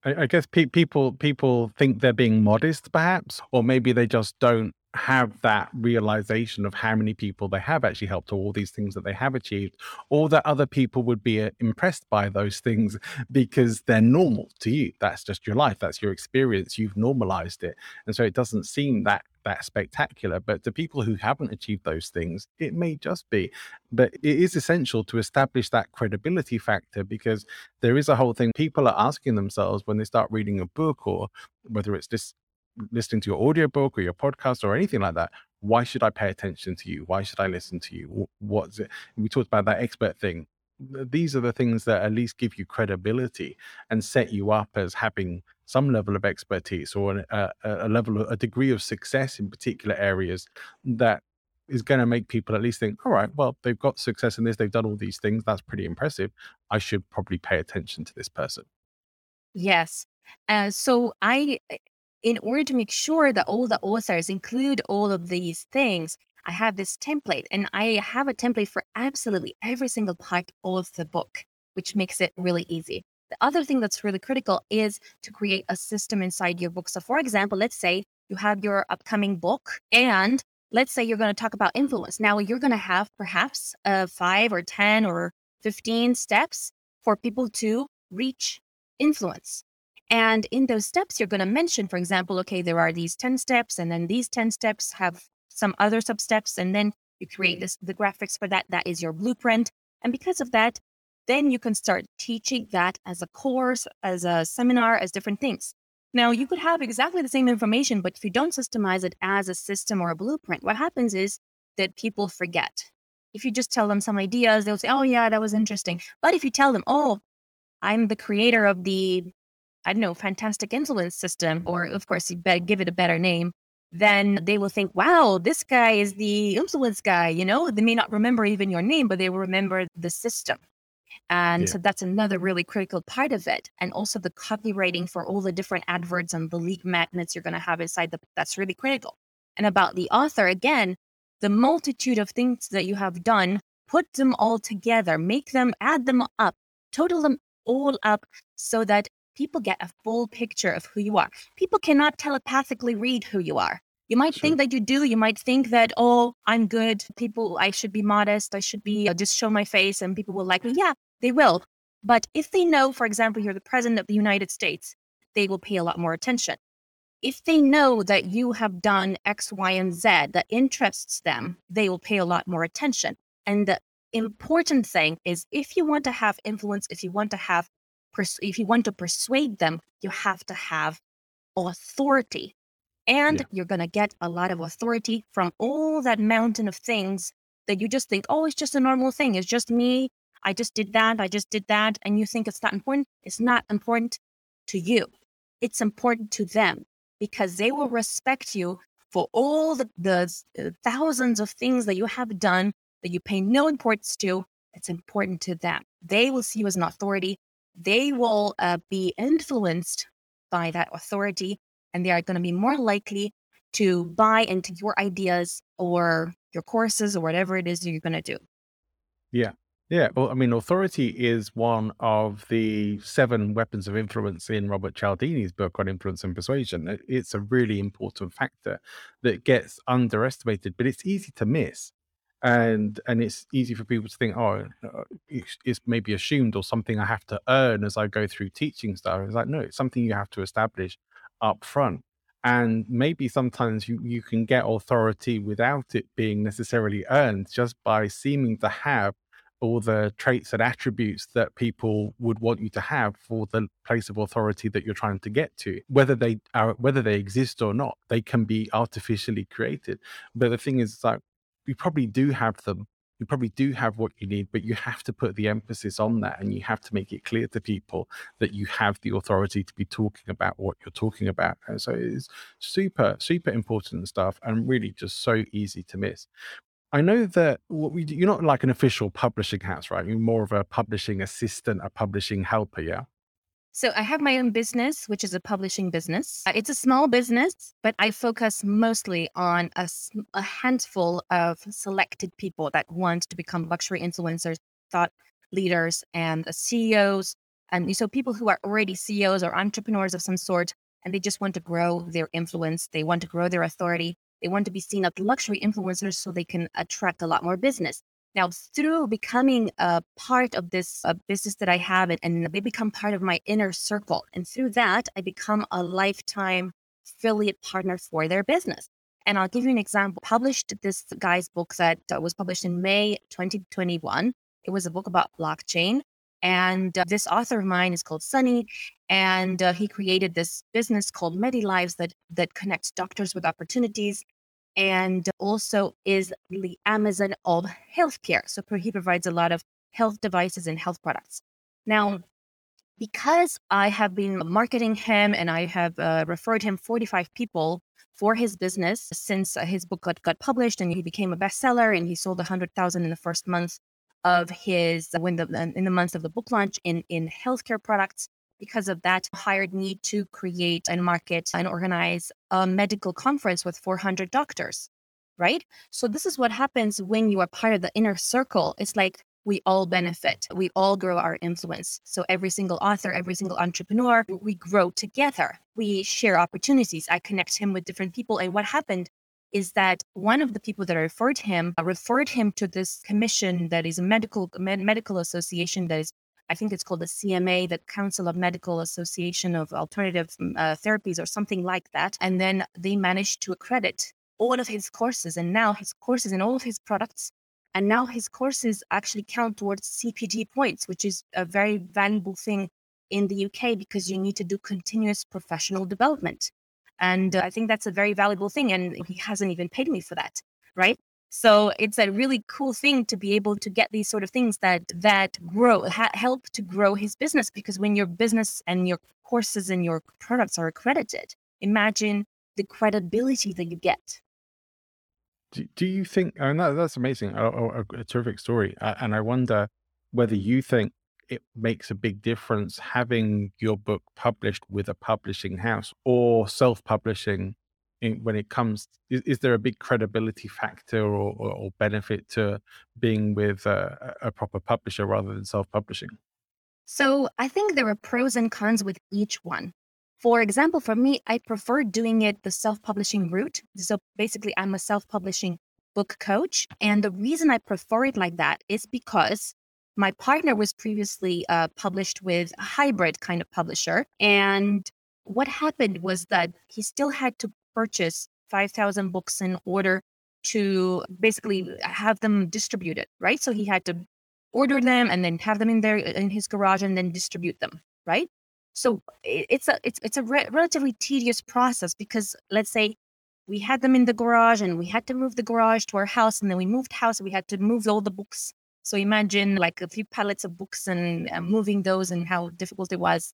I, I guess pe- people people think they're being modest, perhaps, or maybe they just don't have that realization of how many people they have actually helped or all these things that they have achieved or that other people would be uh, impressed by those things because they're normal to you that's just your life that's your experience you've normalized it and so it doesn't seem that that spectacular. But to people who haven't achieved those things, it may just be. But it is essential to establish that credibility factor because there is a whole thing people are asking themselves when they start reading a book or whether it's just listening to your audiobook or your podcast or anything like that why should i pay attention to you? Why should i listen to you? What's it? We talked about that expert thing. These are the things that at least give you credibility and set you up as having some level of expertise or a, a level of a degree of success in particular areas that is going to make people at least think all right well they've got success in this they've done all these things that's pretty impressive. I should probably pay attention to this person. Yes. Uh, so i in order to make sure that all the authors include all of these things i have this template and i have a template for absolutely every single part of the book which makes it really easy the other thing that's really critical is to create a system inside your book. So, for example, let's say you have your upcoming book and let's say you're going to talk about influence. Now, you're going to have perhaps uh, five or 10 or 15 steps for people to reach influence. And in those steps, you're going to mention, for example, okay, there are these 10 steps, and then these 10 steps have some other sub steps, and then you create mm. this, the graphics for that. That is your blueprint. And because of that, then you can start teaching that as a course, as a seminar, as different things. Now, you could have exactly the same information, but if you don't systemize it as a system or a blueprint, what happens is that people forget. If you just tell them some ideas, they'll say, oh, yeah, that was interesting. But if you tell them, oh, I'm the creator of the, I don't know, fantastic influence system, or of course, you better give it a better name, then they will think, wow, this guy is the influence guy. You know, they may not remember even your name, but they will remember the system. And yeah. so that's another really critical part of it. And also the copywriting for all the different adverts and the lead magnets you're going to have inside the, that's really critical. And about the author, again, the multitude of things that you have done, put them all together, make them, add them up, total them all up so that people get a full picture of who you are. People cannot telepathically read who you are. You might sure. think that you do. You might think that, oh, I'm good. People, I should be modest. I should be uh, just show my face and people will like me. Yeah, they will. But if they know, for example, you're the president of the United States, they will pay a lot more attention. If they know that you have done X, Y, and Z that interests them, they will pay a lot more attention. And the important thing is if you want to have influence, if you want to have, pers- if you want to persuade them, you have to have authority. And yeah. you're going to get a lot of authority from all that mountain of things that you just think, oh, it's just a normal thing. It's just me I just did that, I just did that, and you think it's not important, it's not important to you. It's important to them because they will respect you for all the, the uh, thousands of things that you have done that you pay no importance to. It's important to them. They will see you as an authority. They will uh, be influenced by that authority, and they are going to be more likely to buy into your ideas or your courses or whatever it is you're going to do. Yeah. Yeah, well, I mean, authority is one of the seven weapons of influence in Robert Cialdini's book on influence and persuasion. It's a really important factor that gets underestimated, but it's easy to miss. And and it's easy for people to think, oh, uh, it's, it's maybe assumed or something I have to earn as I go through teaching stuff. It's like, no, it's something you have to establish up front and maybe sometimes you, you can get authority without it being necessarily earned just by seeming to have all the traits and attributes that people would want you to have for the place of authority that you're trying to get to whether they are whether they exist or not. They can be artificially created. But the thing is like you probably do have them you probably do have what you need but you have to put the emphasis on that and you have to make it clear to people that you have the authority to be talking about what you're talking about and so it's super super important stuff and really just so easy to miss I know that what we do, you're not like an official publishing house, right? You're more of a publishing assistant, a publishing helper, yeah? So I have my own business, which is a publishing business. Uh, it's a small business, but I focus mostly on a, a handful of selected people that want to become luxury influencers, thought leaders, and CEOs. And so people who are already CEOs or entrepreneurs of some sort, and they just want to grow their influence, they want to grow their authority, they want to be seen as luxury influencers so they can attract a lot more business. Now, through becoming a part of this business that I have, and, and they become part of my inner circle. And through that, I become a lifetime affiliate partner for their business. And I'll give you an example. Published this guy's book that uh, was published in May 2021. It was a book about blockchain. And uh, this author of mine is called Sunny, and uh, he created this business called MediLives that that connects doctors with opportunities and also is the Amazon of healthcare. So he provides a lot of health devices and health products. Now, because I have been marketing him and I have uh, referred him 45 people for his business since uh, his book got, got published and he became a bestseller and he sold 100,000 in the first month of his when the in the month of the book launch in in healthcare products because of that, hired me to create and market and organize a medical conference with 400 doctors, right? So, this is what happens when you are part of the inner circle. It's like we all benefit, we all grow our influence. So, every single author, every single entrepreneur, we grow together, we share opportunities. I connect him with different people. And what happened is that one of the people that I referred him referred him to this commission that is a medical med- medical association that is I think it's called the CMA, the Council of Medical Association of Alternative mm, uh, Therapies, or something like that. And then they managed to accredit all of his courses, and now his courses and all of his products. And now his courses actually count towards CPD points, which is a very valuable thing in the UK because you need to do continuous professional development. And uh, I think that's a very valuable thing. And he hasn't even paid me for that. Right. So it's a really cool thing to be able to get these sort of things that that grow ha- help to grow his business because when your business and your courses and your products are accredited, imagine the credibility that you get. Do, do you think, and that, that's amazing, a, a, a terrific story. And I wonder whether you think it makes a big difference having your book published with a publishing house or self-publishing when it comes is, is, there a big credibility factor or, or, or benefit to being with a, a proper publisher rather than self-publishing so i think there are pros and cons with each one for example for me i prefer doing it the self-publishing route so basically i'm a self-publishing book coach and the reason i prefer it like that is because my partner was previously uh, published with a hybrid kind of publisher. And what happened was that he still had to purchase 5,000 books in order to basically have them distributed, right? So he had to order them and then have them in there in his garage and then distribute them, right? So it's a it's it's a re- relatively tedious process because let's say we had them in the garage and we had to move the garage to our house and then we moved house and we had to move all the books so imagine like a few pallets of books and uh, moving those and how difficult it was.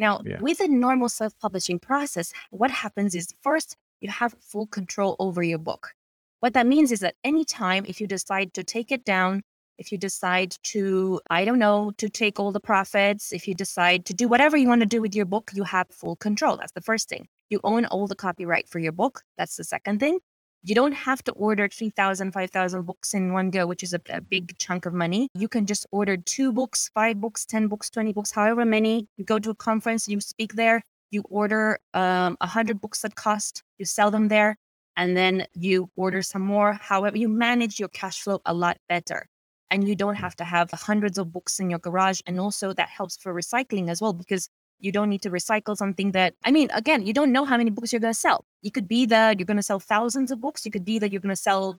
Now, yeah. with a normal self publishing process, what happens is first, you have full control over your book. What that means is that anytime if you decide to take it down, if you decide to, I don't know, to take all the profits, if you decide to do whatever you want to do with your book, you have full control. That's the first thing. You own all the copyright for your book. That's the second thing. You don't have to order 3,000, 5,000 books in one go, which is a, a, big chunk of money. You can just order two books, five books, 10 books, 20 books, however many. You go to a conference, you speak there, you order um, 100 books that cost, you sell them there, and then you order some more. However, you manage your cash flow a lot better. And you don't have to have hundreds of books in your garage. And also, that helps for recycling as well, because you don't need to recycle something that, I mean, again, you don't know how many books you're going to sell. You could be that you're going to sell thousands of books. You could be that you're going to sell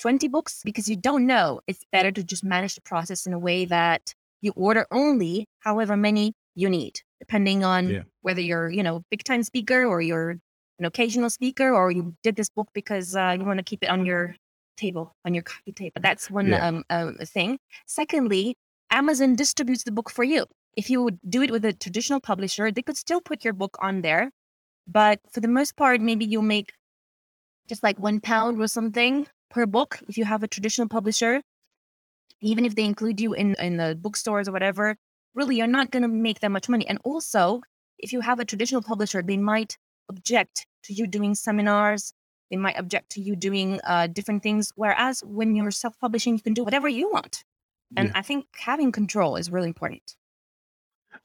20 books because you don't know. It's better to just manage the process in a way that you order only however many you need, depending on yeah. whether you're, you know, big time speaker or you're an occasional speaker or you did this book because uh, you want to keep it on your table, on your coffee table. That's one yeah. um, uh, thing. Secondly, Amazon distributes the book for you if you would do it with a traditional publisher, they could still put your book on there. But for the most part, maybe you'll make just like one pound or something per book if you have a traditional publisher. Even if they include you in, in the bookstores or whatever, really, you're not going to make that much money. And also, if you have a traditional publisher, they might object to you doing seminars. They might object to you doing uh, different things. Whereas when you're self publishing, you can do whatever you want. And yeah. I think having control is really important.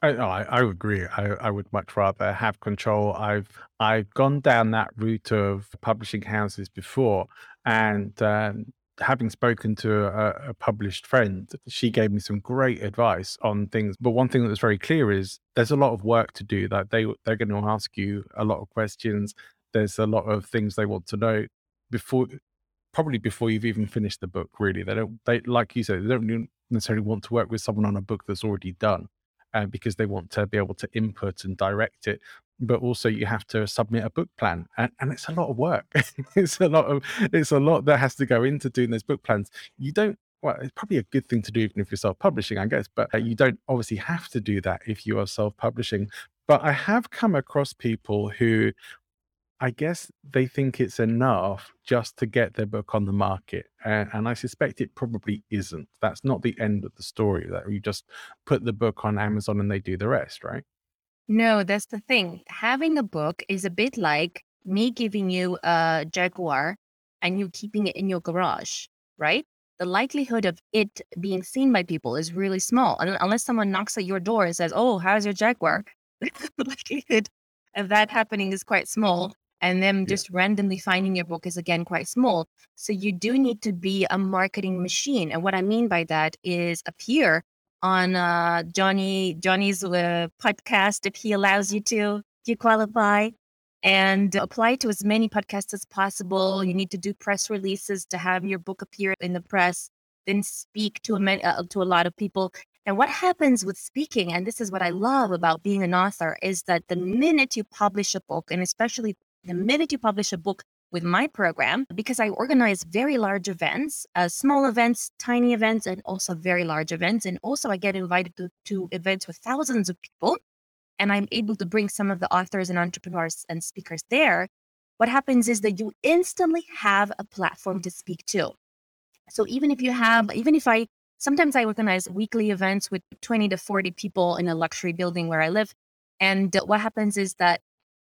I, no, I, I agree. I, I would much rather have control. I've I've gone down that route of publishing houses before, and um, having spoken to a, a, published friend, she gave me some great advice on things. But one thing that was very clear is there's a lot of work to do. That they they're going to ask you a lot of questions. There's a lot of things they want to know before, probably before you've even finished the book. Really, they don't. They like you said, they don't necessarily want to work with someone on a book that's already done uh, because they want to be able to input and direct it but also you have to submit a book plan and, and it's a lot of work. It's a lot of it's a lot that has to go into doing those book plans. You don't well it's probably a good thing to do even if you're self-publishing i guess but uh, you don't obviously have to do that if you are self-publishing. But i have come across people who I guess they think it's enough just to get their book on the market. And, and, I suspect it probably isn't. That's not the end of the story, that you just put the book on Amazon and they do the rest, right? No, that's the thing. Having a book is a bit like me giving you a Jaguar and you keeping it in your garage, right? The likelihood of it being seen by people is really small. Unless someone knocks at your door and says, Oh, how's your Jaguar? the likelihood of that happening is quite small and them just randomly finding your book is again quite small. So you do need to be a marketing machine. And what I mean by that is appear on uh, Johnny Johnny's uh, podcast if he allows you to. if You qualify and apply to as many podcasts as possible. You need to do press releases to have your book appear in the press. Then speak to a uh, to a lot of people. And what happens with speaking, and this is what I love about being an author, is that the minute you publish a book, and especially the minute you publish a book with my program, because I organize very large events, uh, small events, tiny events, and also very large events. And also, I get invited to, to events with thousands of people. And I'm able to bring some of the authors and entrepreneurs and speakers there. what happens is that you instantly have a platform to speak to. So even if you have, even if I, sometimes I organize weekly events with 20 to 40 people in a luxury building where I live. And what happens is that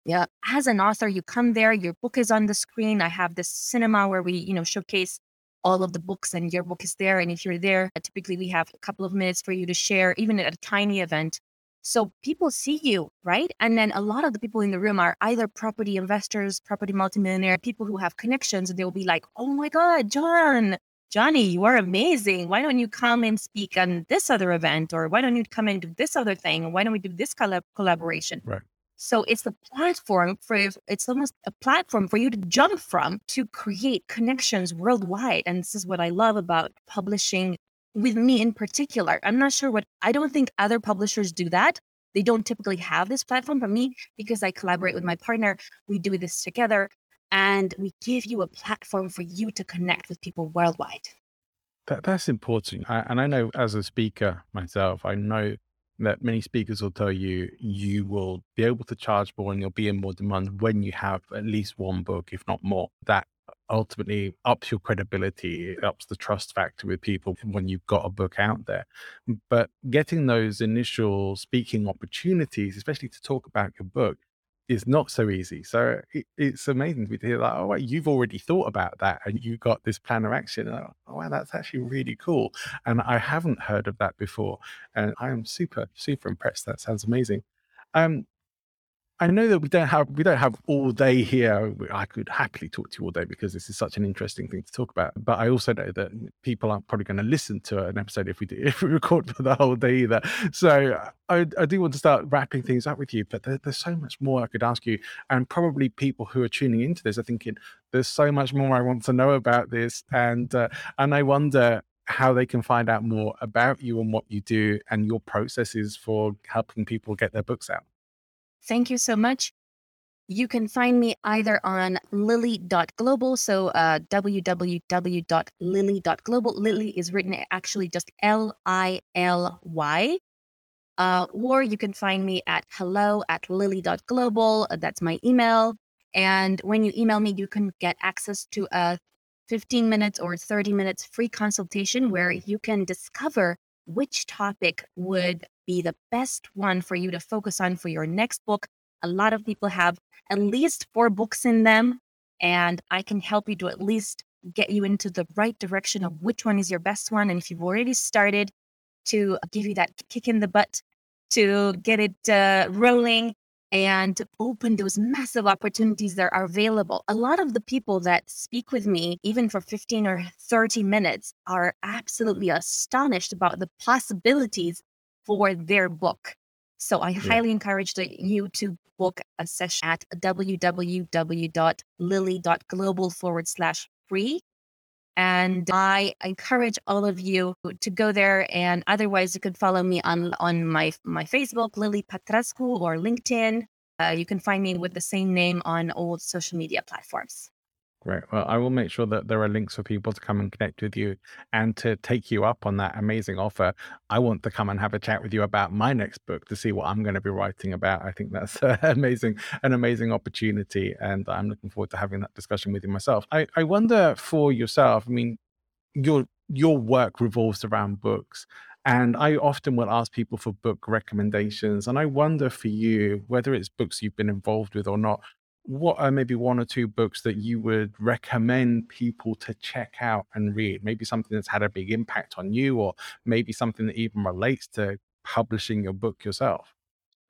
yeah, as an author, you come there, your book is on the screen. I have this cinema where we, you know, showcase all of the books and your book is there. And if you're there, typically we have a couple of minutes for you to share, even at a tiny event. So people see you, right? And then a lot of the people in the room are either property investors, property multimillionaire, people who have connections, and they'll be like, "Oh my God, John, Johnny, you are amazing. Why don't you come and speak on this other event, or why don't you come and do this other thing? Why don't we do this collab- collaboration?" Right. So it's the platform for it's almost a platform for you to jump from to create connections worldwide. And this is what I love about publishing with me in particular. I'm not sure what I don't think other publishers do that. They don't typically have this platform, but me, because I collaborate with my partner, we do this together and we give you a platform for you to connect with people worldwide. That, that's important. I, and I know as a speaker myself, I know that many speakers will tell you you will be able to charge more and you'll be in more demand when you have at least one book, if not more. That ultimately ups your credibility, it ups the trust factor with people when you've got a book out there. But getting those initial speaking opportunities, especially to talk about your book, is not so easy. So it, it's amazing to to hear like, oh, wait, you've already thought about that and you got this plan of action. oh, wow, that's actually really cool. And I haven't heard of that before. And I am super, super impressed. That sounds amazing. Um, I know that we don't have we don't have all day here. I could happily talk to you all day because this is such an interesting thing to talk about. But I also know that people aren't probably going to listen to an episode if we do if we record for the whole day either. So I, I do want to start wrapping things up with you. But there, there's so much more I could ask you, and probably people who are tuning into this are thinking, "There's so much more I want to know about this," and uh, and I wonder how they can find out more about you and what you do and your processes for helping people get their books out. Thank you so much. You can find me either on lily.global, so uh, www.lily.global. Lily is written actually just L I L Y. Uh, or you can find me at hello at lily.global. Uh, that's my email. And when you email me, you can get access to a 15 minutes or 30 minutes free consultation where you can discover which topic would be the best one for you to focus on for your next book. A lot of people have at least four books in them, and I can help you to at least get you into the right direction of which one is your best one. And if you've already started, to give you that kick in the butt to get it uh, rolling and open those massive opportunities that are available. A lot of the people that speak with me, even for 15 or 30 minutes, are absolutely astonished about the possibilities for their book. So I yeah. highly encourage you to book a session at www.lily.global forward slash free. And I encourage all of you to go there. And otherwise, you can follow me on, on my, my Facebook, Lily Patrascu, or LinkedIn. Uh, you can find me with the same name on all social media platforms. Great. Well, I will make sure that there are links for people to come and connect with you and to take you up on that amazing offer. I want to come and have a chat with you about my next book to see what I'm going to be writing about. I think that's amazing, an amazing opportunity. And I'm looking forward to having that discussion with you myself. I, I wonder for yourself, I mean, your your work revolves around books. And I often will ask people for book recommendations. And I wonder for you, whether it's books you've been involved with or not, what are maybe one or two books that you would recommend people to check out and read? Maybe something that's had a big impact on you, or maybe something that even relates to publishing your book yourself.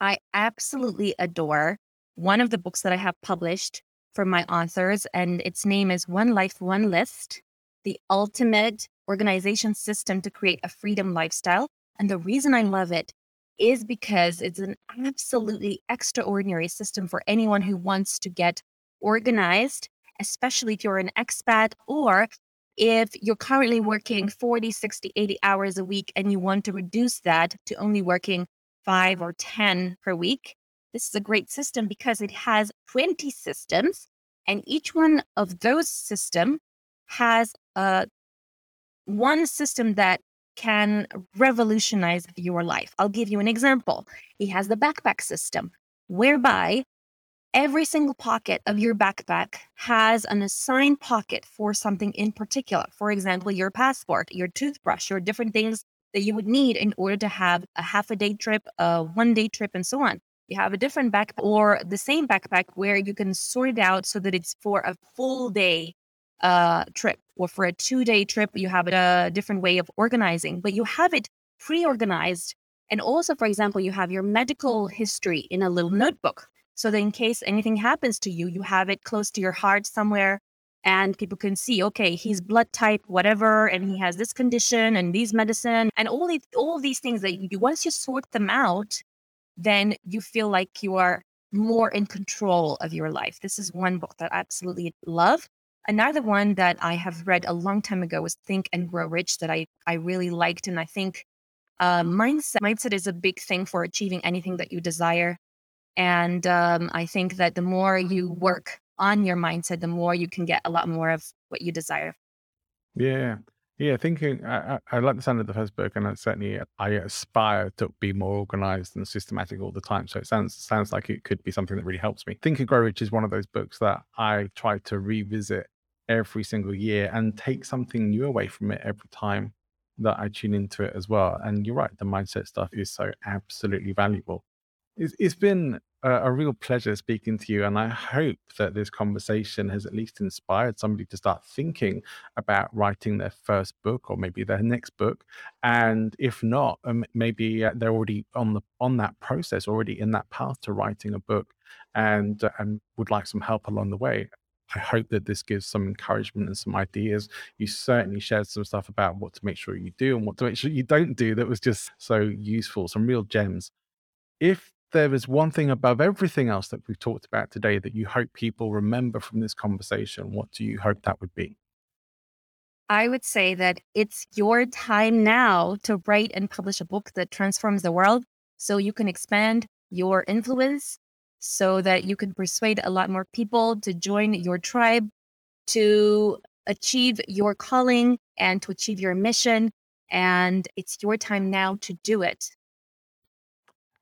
I absolutely adore one of the books that I have published for my authors, and its name is One Life, One List The Ultimate Organization System to Create a Freedom Lifestyle. And the reason I love it is because it's an absolutely extraordinary system for anyone who wants to get organized, especially if you're an expat or if you're currently working 40, 60, 80 hours a week and you want to reduce that to only working five or 10 per week. This is a great system because it has 20 systems, and each one of those system has a uh, one system that can revolutionize your life. I'll give you an example. He has the backpack system, whereby every single pocket of your backpack has an assigned pocket for something in particular. For example, your passport, your toothbrush, your different things that you would need in order to have a half a day trip, a one day trip, and so on. You have a different backpack or the same backpack where you can sort it out so that it's for a full day uh, trip or for a two day trip. You have a different way of organizing, but you have it pre organized. And also, for example, you have your medical history in a little notebook so that in case anything happens to you, you have it close to your heart somewhere and people can see, okay, he's blood type, whatever, and he has this condition and these medicine and all these, all these things that you, once you sort them out, then you feel like you are more in control of your life. This is one book that I absolutely love. Another one that I have read a long time ago was Think and Grow Rich that I, I really liked. And I think uh, mindset, mindset is a big thing for achieving anything that you desire. And um, I think that the more you work on your mindset, the more you can get a lot more of what you desire. Yeah. Yeah, thinking I, I, I like the sound of the first book, and I certainly I aspire to be more organized and systematic all the time. So it sounds sounds like it could be something that really helps me. Think and Grow Rich is one of those books that I try to revisit every single year and take something new away from it every time that I tune into it as well. And you're right, the mindset stuff is so absolutely valuable. It's, it's been a, a real pleasure speaking to you. And I hope that this conversation has at least inspired somebody to start thinking about writing their first book or maybe their next book. And if not, um, maybe uh, they're already on the on that process, already in that path to writing a book, and uh, and would like some help along the way. I hope that this gives some encouragement and some ideas. You certainly shared some stuff about what to make sure you do and what to make sure you don't do that was just so useful, some real gems. If there is one thing above everything else that we've talked about today that you hope people remember from this conversation, what do you hope that would be? I would say that it's your time now to write and publish a book that transforms the world so you can expand your influence, so that you can persuade a lot more people to join your tribe, to achieve your calling and to achieve your mission. And it's your time now to do it.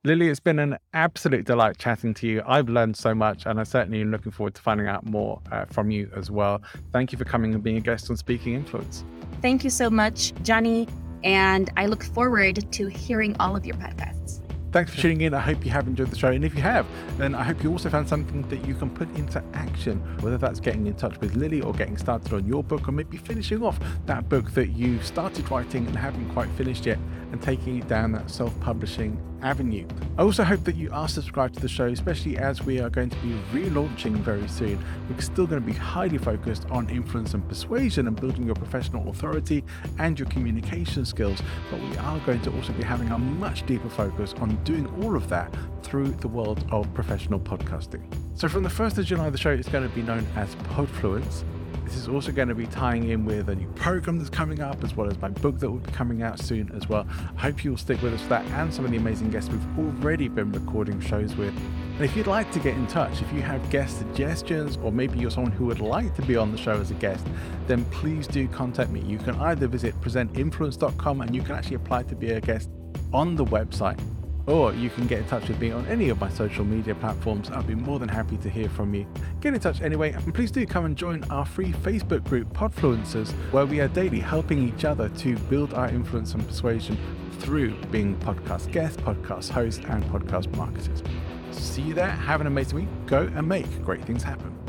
Lily, it's been an absolute delight chatting to you. I've learned so much, and I certainly am looking forward to finding out more uh, from you as well. Thank you for coming and being a guest on Speaking Influence. Thank you so much, Johnny. And I look forward to hearing all of your podcasts. Thanks for tuning in. I hope you have enjoyed the show. And if you have, then I hope you also found something that you can put into action, whether that's getting in touch with Lily or getting started on your book, or maybe finishing off that book that you started writing and haven't quite finished yet and taking it down that self publishing avenue. I also hope that you are subscribed to the show, especially as we are going to be relaunching very soon. We're still going to be highly focused on influence and persuasion and building your professional authority and your communication skills, but we are going to also be having a much deeper focus on doing all of that through the world of professional podcasting. So from the 1st of July, the show is going to be known as Podfluence. This is also going to be tying in with a new program that's coming up, as well as my book that will be coming out soon as well. I hope you'll stick with us for that and some of the amazing guests we've already been recording shows with. And if you'd like to get in touch, if you have guest suggestions, or maybe you're someone who would like to be on the show as a guest, then please do contact me. You can either visit presentinfluence.com and you can actually apply to be a guest on the website or you can get in touch with me on any of my social media platforms. I'll be more than happy to hear from you. Get in touch anyway, and please do come and join our free Facebook group, Podfluencers, where we are daily helping each other to build our influence and persuasion through being podcast guests, podcast hosts, and podcast marketers. See you there. Have an amazing week. Go and make great things happen.